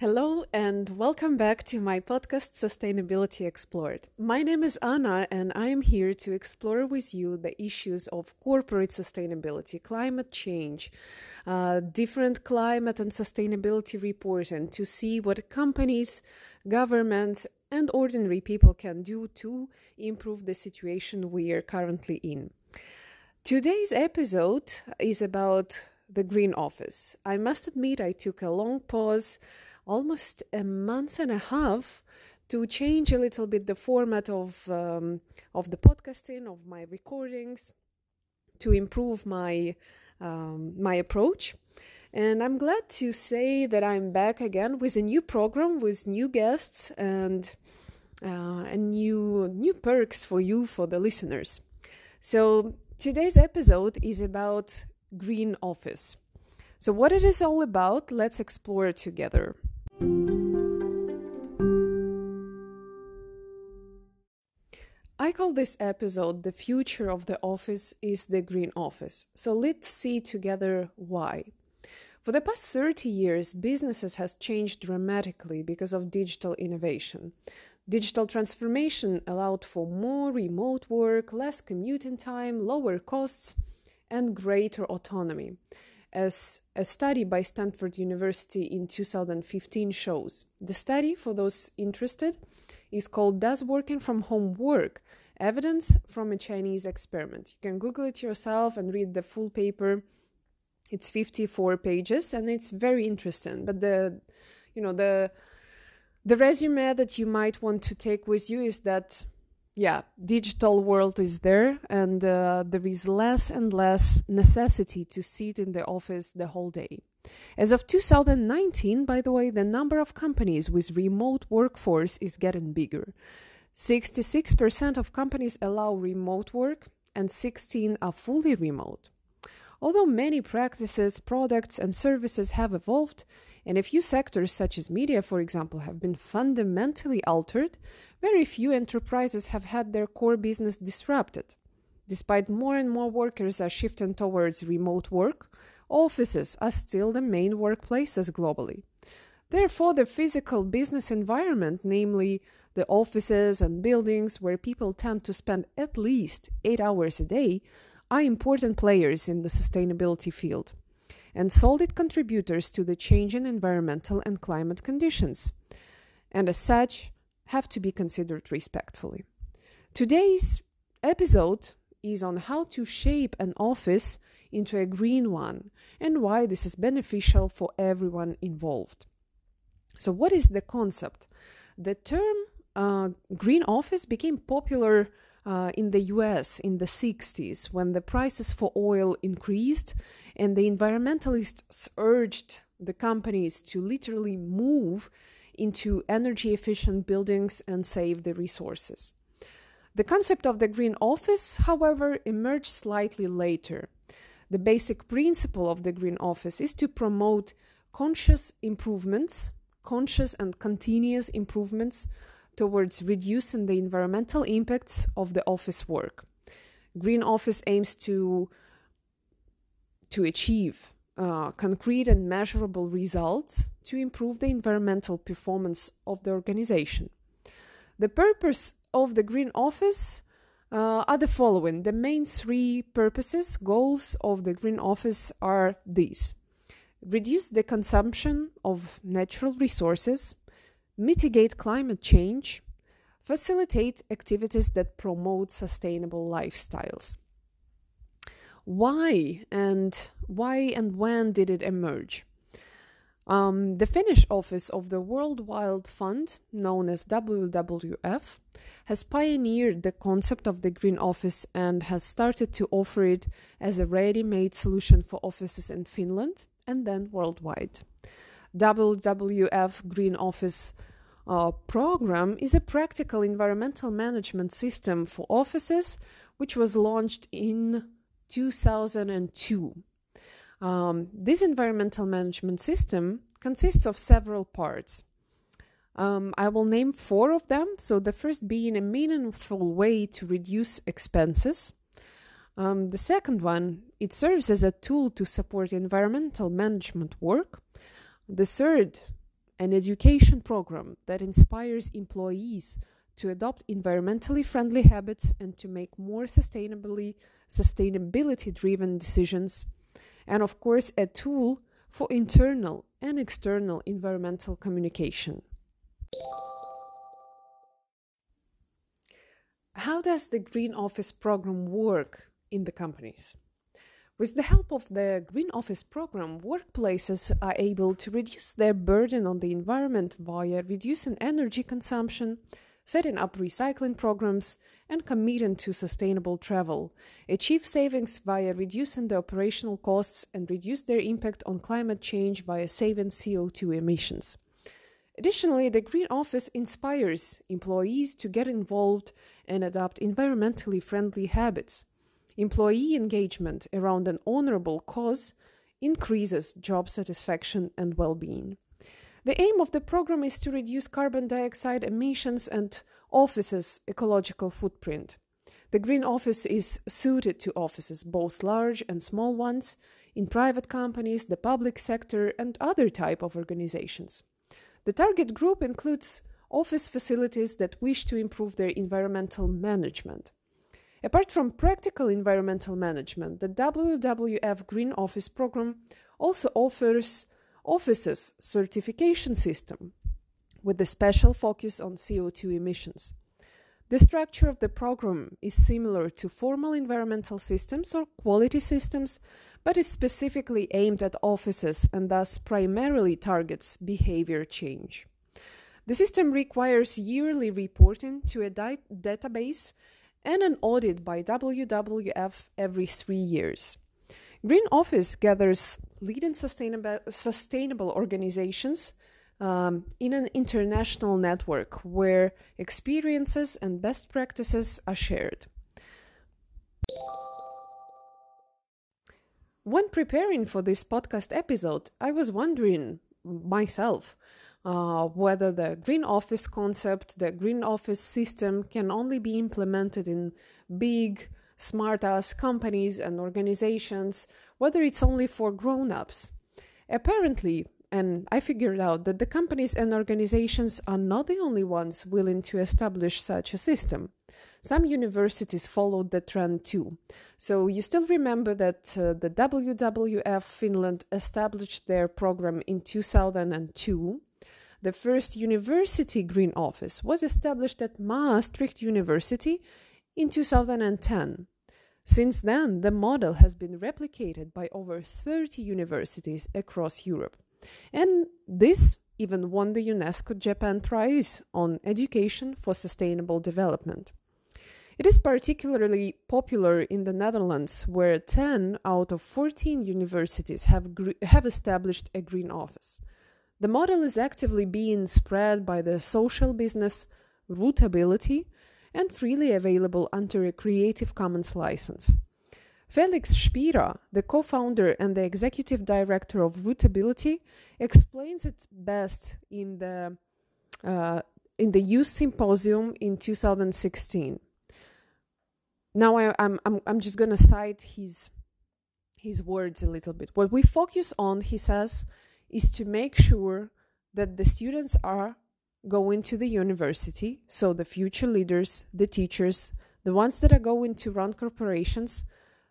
Hello, and welcome back to my podcast Sustainability Explored. My name is Anna, and I am here to explore with you the issues of corporate sustainability, climate change, uh, different climate and sustainability reporting to see what companies, governments, and ordinary people can do to improve the situation we are currently in. Today's episode is about the Green Office. I must admit, I took a long pause almost a month and a half to change a little bit the format of um, of the podcasting of my recordings to improve my um, my approach. And i'm glad to say that i'm back again with a new program with new guests and uh, and new new perks for you for the listeners. So today's episode is about green office. So what it is all about let's explore together I call this episode The Future of the Office is the Green Office. So let's see together why. For the past 30 years, businesses has changed dramatically because of digital innovation. Digital transformation allowed for more remote work, less commuting time, lower costs, and greater autonomy as a study by Stanford University in 2015 shows. The study, for those interested, is called Does Working from Home Work? Evidence from a Chinese Experiment. You can Google it yourself and read the full paper. It's 54 pages and it's very interesting. But the, you know, the, the resume that you might want to take with you is that yeah, digital world is there, and uh, there is less and less necessity to sit in the office the whole day. As of 2019, by the way, the number of companies with remote workforce is getting bigger. 66% of companies allow remote work, and 16 are fully remote. Although many practices, products, and services have evolved, and a few sectors, such as media, for example, have been fundamentally altered, very few enterprises have had their core business disrupted. Despite more and more workers are shifting towards remote work, offices are still the main workplaces globally. Therefore, the physical business environment, namely the offices and buildings where people tend to spend at least eight hours a day, are important players in the sustainability field and solid contributors to the changing environmental and climate conditions, and as such, have to be considered respectfully. Today's episode is on how to shape an office into a green one and why this is beneficial for everyone involved. So, what is the concept? The term uh, green office became popular uh, in the US in the 60s when the prices for oil increased and the environmentalists urged the companies to literally move into energy efficient buildings and save the resources. The concept of the green office, however, emerged slightly later. The basic principle of the green office is to promote conscious improvements, conscious and continuous improvements towards reducing the environmental impacts of the office work. Green office aims to to achieve uh, concrete and measurable results to improve the environmental performance of the organization. The purpose of the Green Office uh, are the following. The main three purposes, goals of the Green Office are these reduce the consumption of natural resources, mitigate climate change, facilitate activities that promote sustainable lifestyles why and why and when did it emerge? Um, the Finnish office of the World Wide Fund, known as WWF, has pioneered the concept of the Green Office and has started to offer it as a ready made solution for offices in Finland and then worldwide. WWF Green Office uh, program is a practical environmental management system for offices which was launched in 2002. Um, this environmental management system consists of several parts. Um, I will name four of them. So, the first being a meaningful way to reduce expenses. Um, the second one, it serves as a tool to support environmental management work. The third an education program that inspires employees to adopt environmentally friendly habits and to make more sustainably sustainability driven decisions and of course a tool for internal and external environmental communication. How does the green office program work in the companies? With the help of the Green Office program, workplaces are able to reduce their burden on the environment via reducing energy consumption, setting up recycling programs, and committing to sustainable travel, achieve savings via reducing the operational costs, and reduce their impact on climate change via saving CO2 emissions. Additionally, the Green Office inspires employees to get involved and adopt environmentally friendly habits. Employee engagement around an honorable cause increases job satisfaction and well being. The aim of the program is to reduce carbon dioxide emissions and offices' ecological footprint. The Green Office is suited to offices, both large and small ones, in private companies, the public sector, and other type of organizations. The target group includes office facilities that wish to improve their environmental management. Apart from practical environmental management, the WWF Green Office program also offers offices certification system with a special focus on CO2 emissions. The structure of the program is similar to formal environmental systems or quality systems, but is specifically aimed at offices and thus primarily targets behavior change. The system requires yearly reporting to a database and an audit by WWF every three years. Green Office gathers leading sustainable, sustainable organizations um, in an international network where experiences and best practices are shared. When preparing for this podcast episode, I was wondering myself uh, whether the green office concept, the green office system can only be implemented in big, smart ass companies and organizations, whether it's only for grown ups. Apparently, and I figured out that the companies and organizations are not the only ones willing to establish such a system. Some universities followed the trend too. So you still remember that uh, the WWF Finland established their program in 2002 the first university green office was established at Maastricht University in 2010. Since then, the model has been replicated by over 30 universities across Europe. And this even won the UNESCO Japan Prize on Education for Sustainable Development. It is particularly popular in the Netherlands, where 10 out of 14 universities have, have established a green office. The model is actively being spread by the social business Rootability and freely available under a Creative Commons license. Felix Spira, the co founder and the executive director of Rootability, explains it best in the, uh, in the Youth Symposium in 2016. Now I, I'm, I'm, I'm just going to cite his, his words a little bit. What we focus on, he says, is to make sure that the students are going to the university, so the future leaders, the teachers, the ones that are going to run corporations,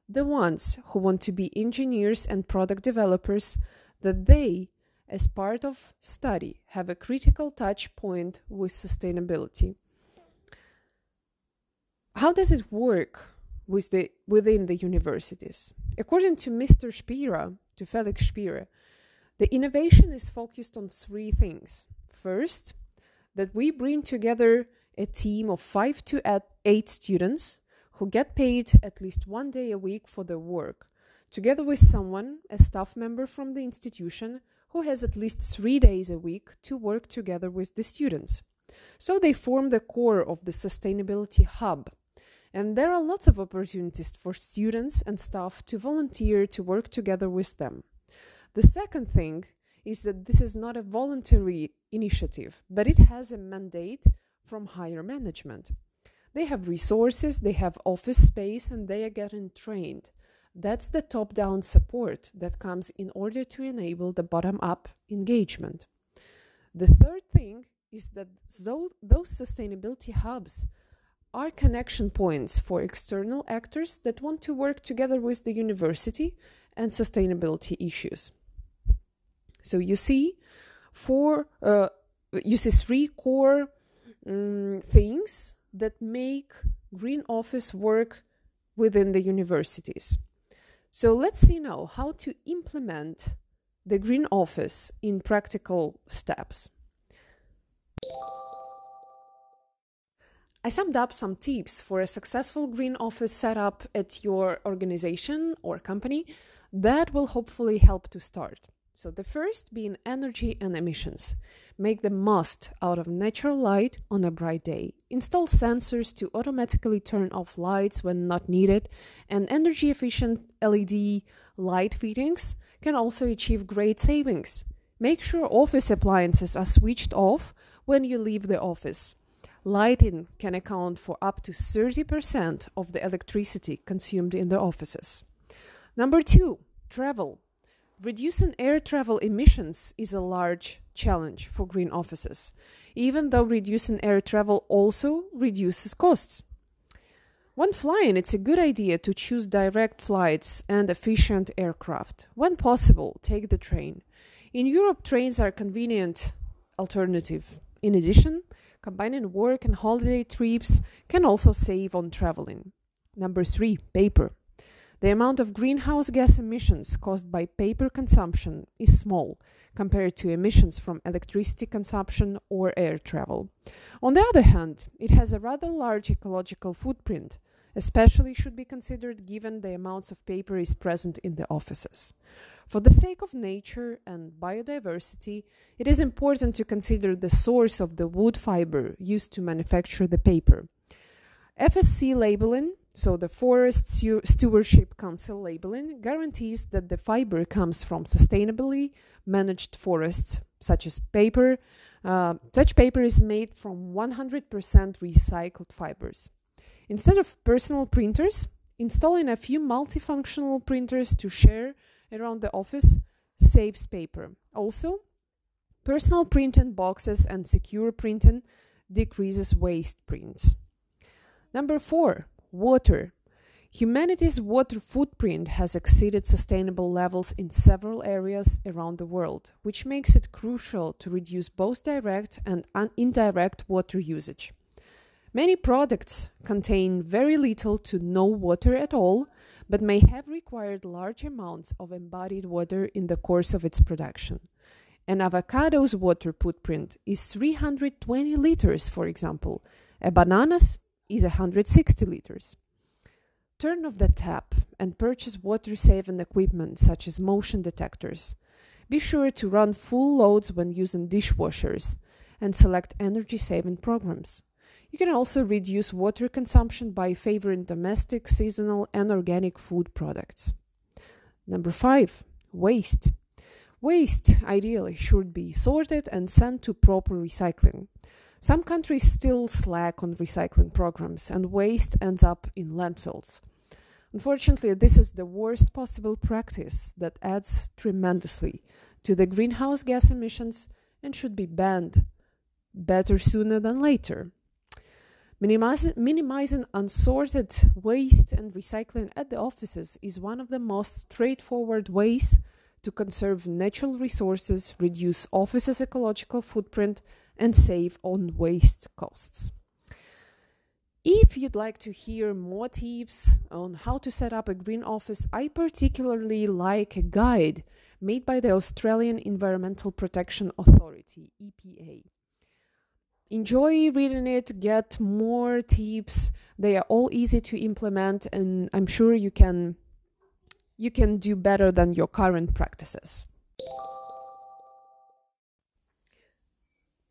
the ones who want to be engineers and product developers, that they, as part of study, have a critical touch point with sustainability. How does it work with the, within the universities? According to Mr. Spira, to Felix Spira, the innovation is focused on three things. First, that we bring together a team of five to eight students who get paid at least one day a week for their work, together with someone, a staff member from the institution, who has at least three days a week to work together with the students. So they form the core of the sustainability hub. And there are lots of opportunities for students and staff to volunteer to work together with them. The second thing is that this is not a voluntary initiative, but it has a mandate from higher management. They have resources, they have office space, and they are getting trained. That's the top down support that comes in order to enable the bottom up engagement. The third thing is that those sustainability hubs are connection points for external actors that want to work together with the university and sustainability issues. So you see, four, uh, you see three core um, things that make Green Office work within the universities. So let's see now how to implement the Green Office in practical steps. I summed up some tips for a successful green office setup at your organization or company that will hopefully help to start. So, the first being energy and emissions. Make the most out of natural light on a bright day. Install sensors to automatically turn off lights when not needed, and energy efficient LED light fittings can also achieve great savings. Make sure office appliances are switched off when you leave the office. Lighting can account for up to 30% of the electricity consumed in the offices. Number two, travel. Reducing air travel emissions is a large challenge for green offices, even though reducing air travel also reduces costs. When flying, it's a good idea to choose direct flights and efficient aircraft. When possible, take the train. In Europe, trains are a convenient alternative. In addition, Combining work and holiday trips can also save on traveling. Number three, paper. The amount of greenhouse gas emissions caused by paper consumption is small compared to emissions from electricity consumption or air travel. On the other hand, it has a rather large ecological footprint, especially should be considered given the amounts of paper is present in the offices. For the sake of nature and biodiversity, it is important to consider the source of the wood fiber used to manufacture the paper. FSC labeling, so the Forest Stewardship Council labeling, guarantees that the fiber comes from sustainably managed forests, such as paper. Uh, such paper is made from 100% recycled fibers. Instead of personal printers, installing a few multifunctional printers to share around the office saves paper. Also, personal printing boxes and secure printing decreases waste prints. Number four, water. Humanity's water footprint has exceeded sustainable levels in several areas around the world, which makes it crucial to reduce both direct and indirect water usage. Many products contain very little to no water at all, but may have required large amounts of embodied water in the course of its production. An avocado's water footprint is 320 liters, for example. A banana's is 160 liters. Turn off the tap and purchase water saving equipment such as motion detectors. Be sure to run full loads when using dishwashers and select energy saving programs. You can also reduce water consumption by favoring domestic, seasonal, and organic food products. Number five, waste. Waste ideally should be sorted and sent to proper recycling. Some countries still slack on recycling programs, and waste ends up in landfills. Unfortunately, this is the worst possible practice that adds tremendously to the greenhouse gas emissions and should be banned better sooner than later. Minimizing, unsorted waste and recycling at the offices is one of the most straightforward ways to conserve natural resources, reduce offices' ecological footprint, and save on waste costs. If you'd like to hear more tips on how to set up a green office, I particularly like a guide made by the Australian Environmental Protection Authority, EPA. Enjoy reading it, get more tips. They are all easy to implement and I'm sure you can you can do better than your current practices.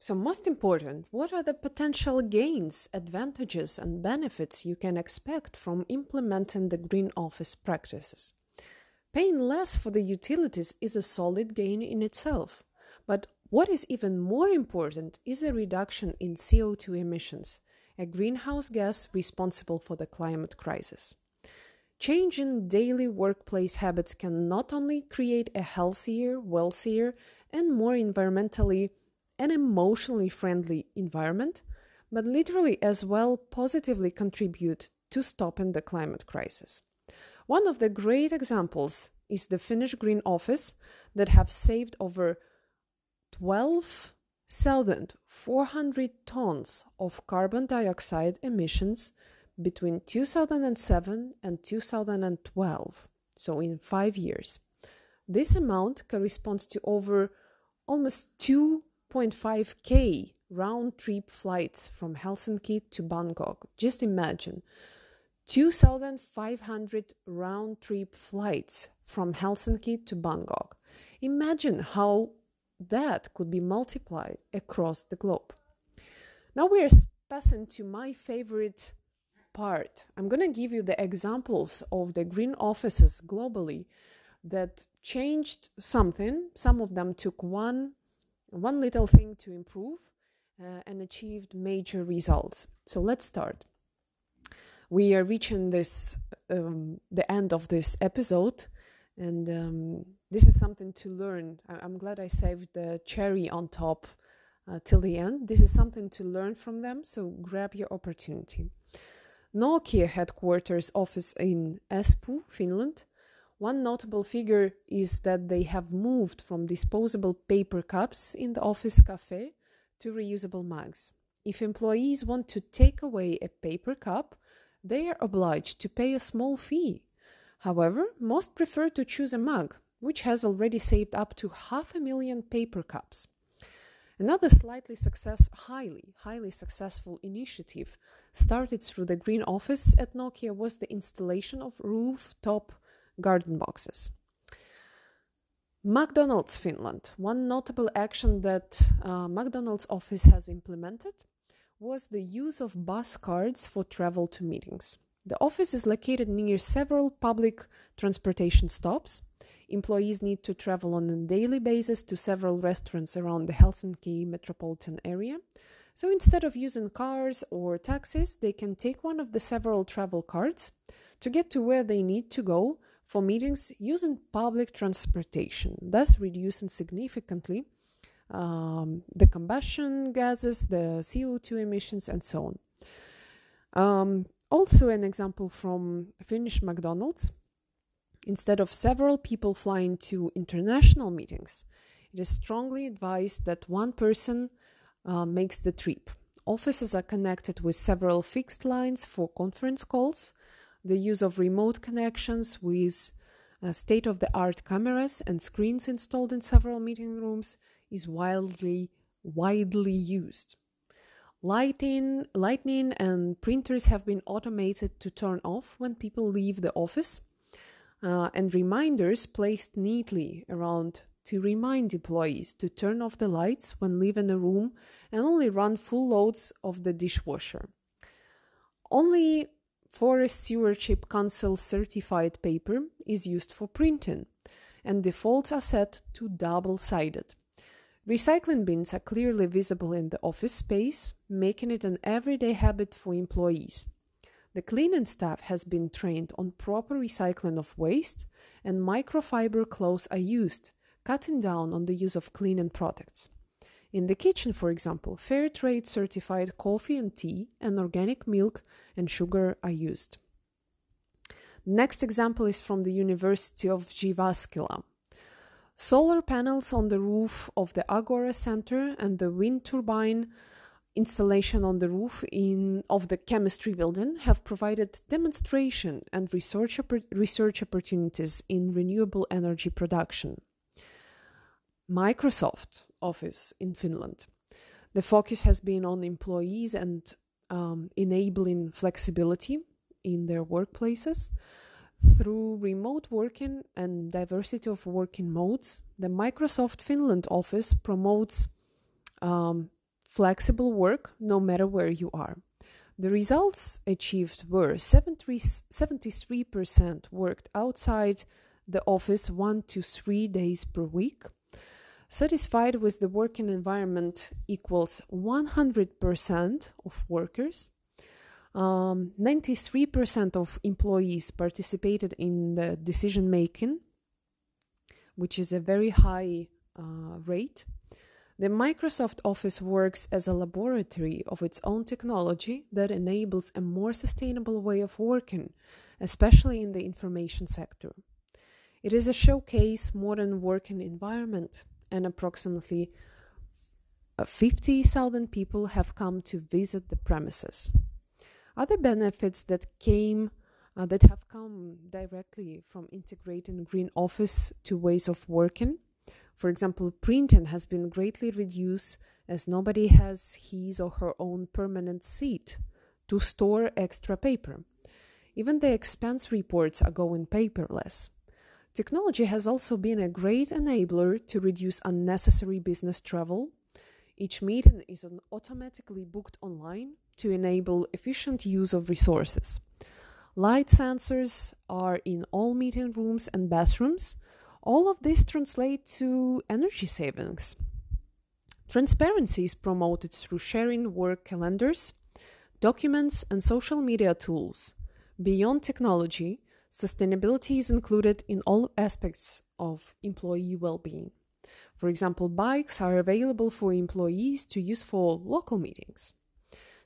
So, most important, what are the potential gains, advantages, and benefits you can expect from implementing the green office practices? Paying less for the utilities is a solid gain in itself, but what is even more important is a reduction in CO2 emissions, a greenhouse gas responsible for the climate crisis. Changing daily workplace habits can not only create a healthier, wealthier, and more environmentally an emotionally friendly environment, but literally as well positively contribute to stopping the climate crisis. One of the great examples is the Finnish Green Office that have saved over 12,400 tons of carbon dioxide emissions between 2007 and 2012, so in five years. This amount corresponds to over almost 2.5k round trip flights from Helsinki to Bangkok. Just imagine 2,500 round trip flights from Helsinki to Bangkok. Imagine how that could be multiplied across the globe. Now we are passing to my favorite part. I'm going to give you the examples of the green offices globally that changed something. Some of them took one one little thing to improve uh, and achieved major results. So let's start. We are reaching this um, the end of this episode, and um, this is something to learn. I- am glad I saved the cherry on top uh, till the end. This is something to learn from them. So grab your opportunity. Nokia headquarters office in Espoo, Finland. One notable figure is that they have moved from disposable paper cups in the office cafe to reusable mugs. If employees want to take away a paper cup, they are obliged to pay a small fee. However, most prefer to choose a mug, which has already saved up to half a million paper cups. Another slightly success, highly, highly successful initiative started through the Green Office at Nokia was the installation of rooftop garden boxes. McDonald's Finland. One notable action that uh, McDonald's office has implemented was the use of bus cards for travel to meetings. The office is located near several public transportation stops. Employees need to travel on a daily basis to several restaurants around the Helsinki metropolitan area. So instead of using cars or taxis, they can take one of the several travel cards to get to where they need to go for meetings using public transportation, thus reducing significantly um, the combustion gases, the CO2 emissions, and so on. Um, also, an example from Finnish McDonald's instead of several people flying to international meetings, it is strongly advised that one person uh, makes the trip. Offices are connected with several fixed lines for conference calls. The use of remote connections with uh, state of the art cameras and screens installed in several meeting rooms is wildly widely used. Lighting, lightning and printers have been automated to turn off when people leave the office, uh, and reminders placed neatly around to remind employees to turn off the lights when leaving a room and only run full loads of the dishwasher. Only Forest Stewardship Council certified paper is used for printing, and defaults are set to double sided. Recycling bins are clearly visible in the office space, making it an everyday habit for employees. The cleaning staff has been trained on proper recycling of waste, and microfiber cloths are used, cutting down on the use of cleaning products. In the kitchen, for example, fair trade certified coffee and tea and organic milk and sugar are used. Next example is from the University of Jyväskylä. Solar panels on the roof of the Agora Center and the wind turbine installation on the roof in, of the chemistry building have provided demonstration and research, research opportunities in renewable energy production. Microsoft Office in Finland. The focus has been on employees and um, enabling flexibility in their workplaces. Through remote working and diversity of working modes, the Microsoft Finland office promotes um, flexible work no matter where you are. The results achieved were 73% worked outside the office one to three days per week, Satisfied with the working environment equals 100% of workers. Um, 93% of employees participated in the decision making, which is a very high uh, rate. The Microsoft Office works as a laboratory of its own technology that enables a more sustainable way of working, especially in the information sector. It is a showcase modern working environment, and approximately uh, 50,000 people have come to visit the premises. Other benefits that came uh, that have come directly from integrating green office to ways of working for example, printing has been greatly reduced as nobody has his or her own permanent seat to store extra paper. Even the expense reports are going paperless. Technology has also been a great enabler to reduce unnecessary business travel. Each meeting is automatically booked online to enable efficient use of resources. Light sensors are in all meeting rooms and bathrooms, all of this translates to energy savings. Transparency is promoted through sharing work calendars, documents, and social media tools. Beyond technology, sustainability is included in all aspects of employee well being. For example, bikes are available for employees to use for local meetings.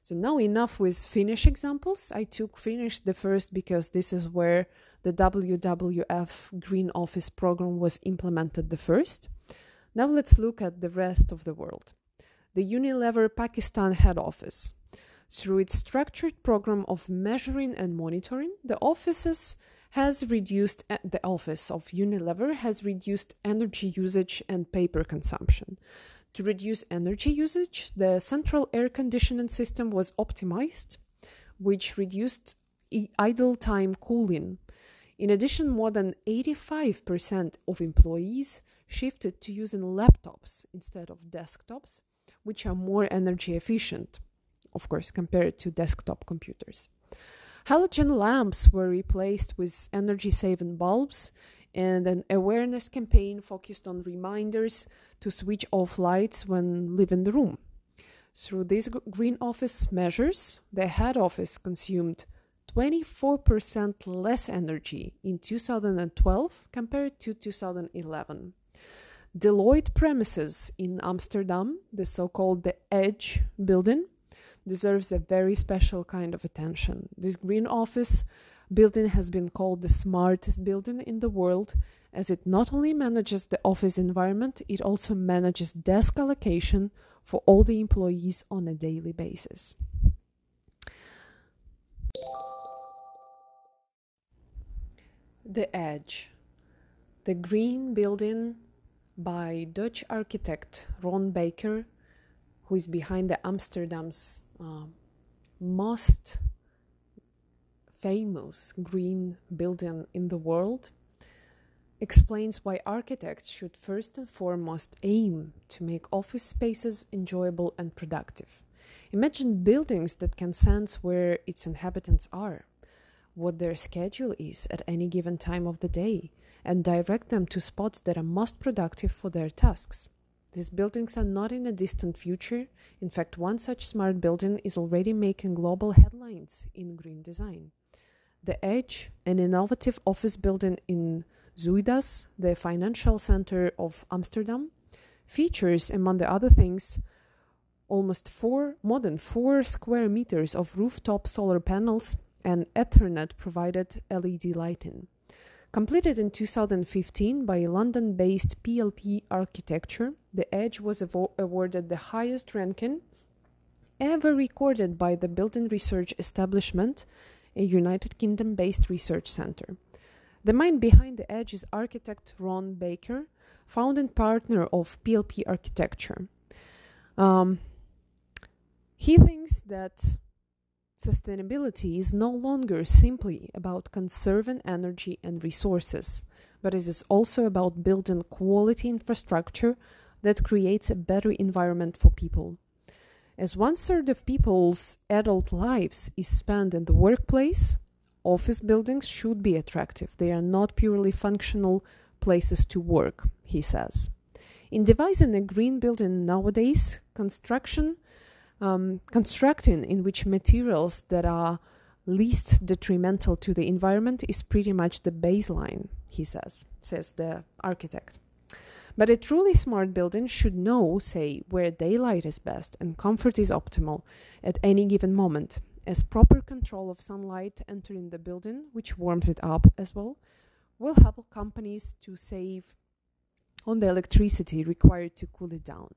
So, now enough with Finnish examples. I took Finnish the first because this is where the WWF Green Office program was implemented the first. Now let's look at the rest of the world. The Unilever Pakistan head office. Through its structured program of measuring and monitoring, the offices has reduced uh, the office of Unilever has reduced energy usage and paper consumption. To reduce energy usage, the central air conditioning system was optimized, which reduced idle time cooling in addition, more than 85% of employees shifted to using laptops instead of desktops, which are more energy efficient, of course, compared to desktop computers. Halogen lamps were replaced with energy saving bulbs, and an awareness campaign focused on reminders to switch off lights when leaving the room. Through these green office measures, the head office consumed 24% less energy in 2012 compared to 2011. Deloitte premises in Amsterdam, the so called the Edge building, deserves a very special kind of attention. This green office building has been called the smartest building in the world as it not only manages the office environment, it also manages desk allocation for all the employees on a daily basis. The Edge, the green building by Dutch architect Ron Bakker, who is behind the Amsterdam's uh, most famous green building in the world, explains why architects should first and foremost aim to make office spaces enjoyable and productive. Imagine buildings that can sense where its inhabitants are what their schedule is at any given time of the day and direct them to spots that are most productive for their tasks. These buildings are not in a distant future. In fact, one such smart building is already making global headlines in green design. The Edge, an innovative office building in Zuidas, the financial center of Amsterdam, features, among the other things, almost four, more than four square meters of rooftop solar panels and Ethernet provided LED lighting. Completed in 2015 by London based PLP Architecture, the Edge was avo- awarded the highest ranking ever recorded by the Building Research Establishment, a United Kingdom based research center. The mind behind the Edge is architect Ron Bakker, founding partner of PLP Architecture. Um, he thinks that Sustainability is no longer simply about conserving energy and resources, but it is also about building quality infrastructure that creates a better environment for people. As one third of people's adult lives is spent in the workplace, office buildings should be attractive. They are not purely functional places to work, he says. In devising a green building nowadays, construction um, constructing in which materials that are least detrimental to the environment is pretty much the baseline, he says, says the architect. But a truly smart building should know, say, where daylight is best and comfort is optimal at any given moment, as proper control of sunlight entering the building, which warms it up as well, will help companies to save on the electricity required to cool it down.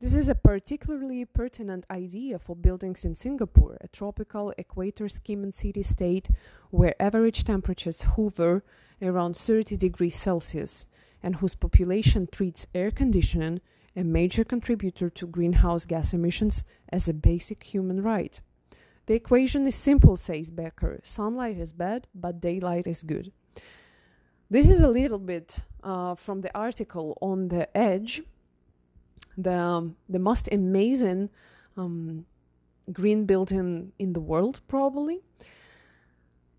This is a particularly pertinent idea for buildings in Singapore, a tropical equator and city state where average temperatures hover around 30 degrees Celsius and whose population treats air conditioning, a major contributor to greenhouse gas emissions, as a basic human right. The equation is simple, says Becker. Sunlight is bad, but daylight is good. This is a little bit uh, from the article on the Edge, the um, the most amazing um, green building in the world, probably.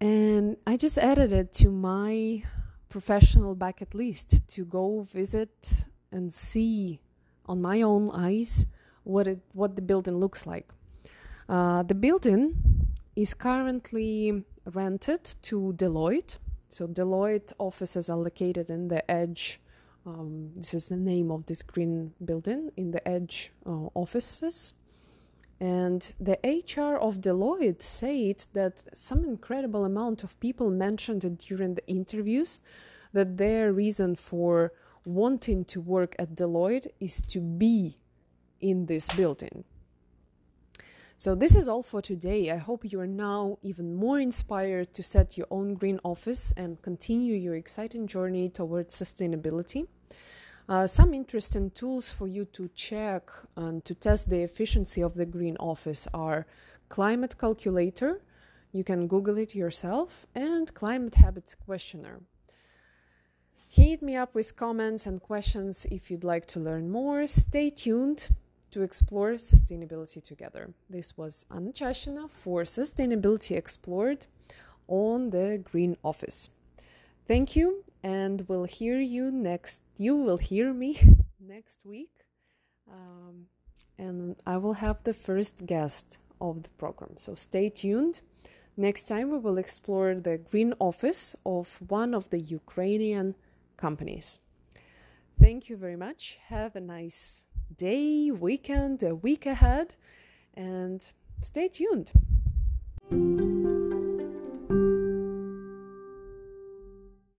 And I just added it to my professional bucket list to go visit and see on my own eyes what it what the building looks like. Uh, the building is currently rented to Deloitte. So Deloitte offices are located in the Edge. Um, this is the name of this green building in the Edge uh, offices. And the HR of Deloitte said that some incredible amount of people mentioned it during the interviews that their reason for wanting to work at Deloitte is to be in this building. So, this is all for today. I hope you are now even more inspired to set your own green office and continue your exciting journey towards sustainability. Uh, some interesting tools for you to check and to test the efficiency of the green office are Climate Calculator, you can Google it yourself, and Climate Habits Questionnaire. Hit me up with comments and questions if you'd like to learn more. Stay tuned to explore sustainability together. This was Anna Chashina for Sustainability Explored on the Green Office. Thank you, and we'll hear you next. You will hear me next week, um, and I will have the first guest of the program. So stay tuned. Next time, we will explore the green office of one of the Ukrainian companies. Thank you very much. Have a nice day, weekend, a week ahead, and stay tuned.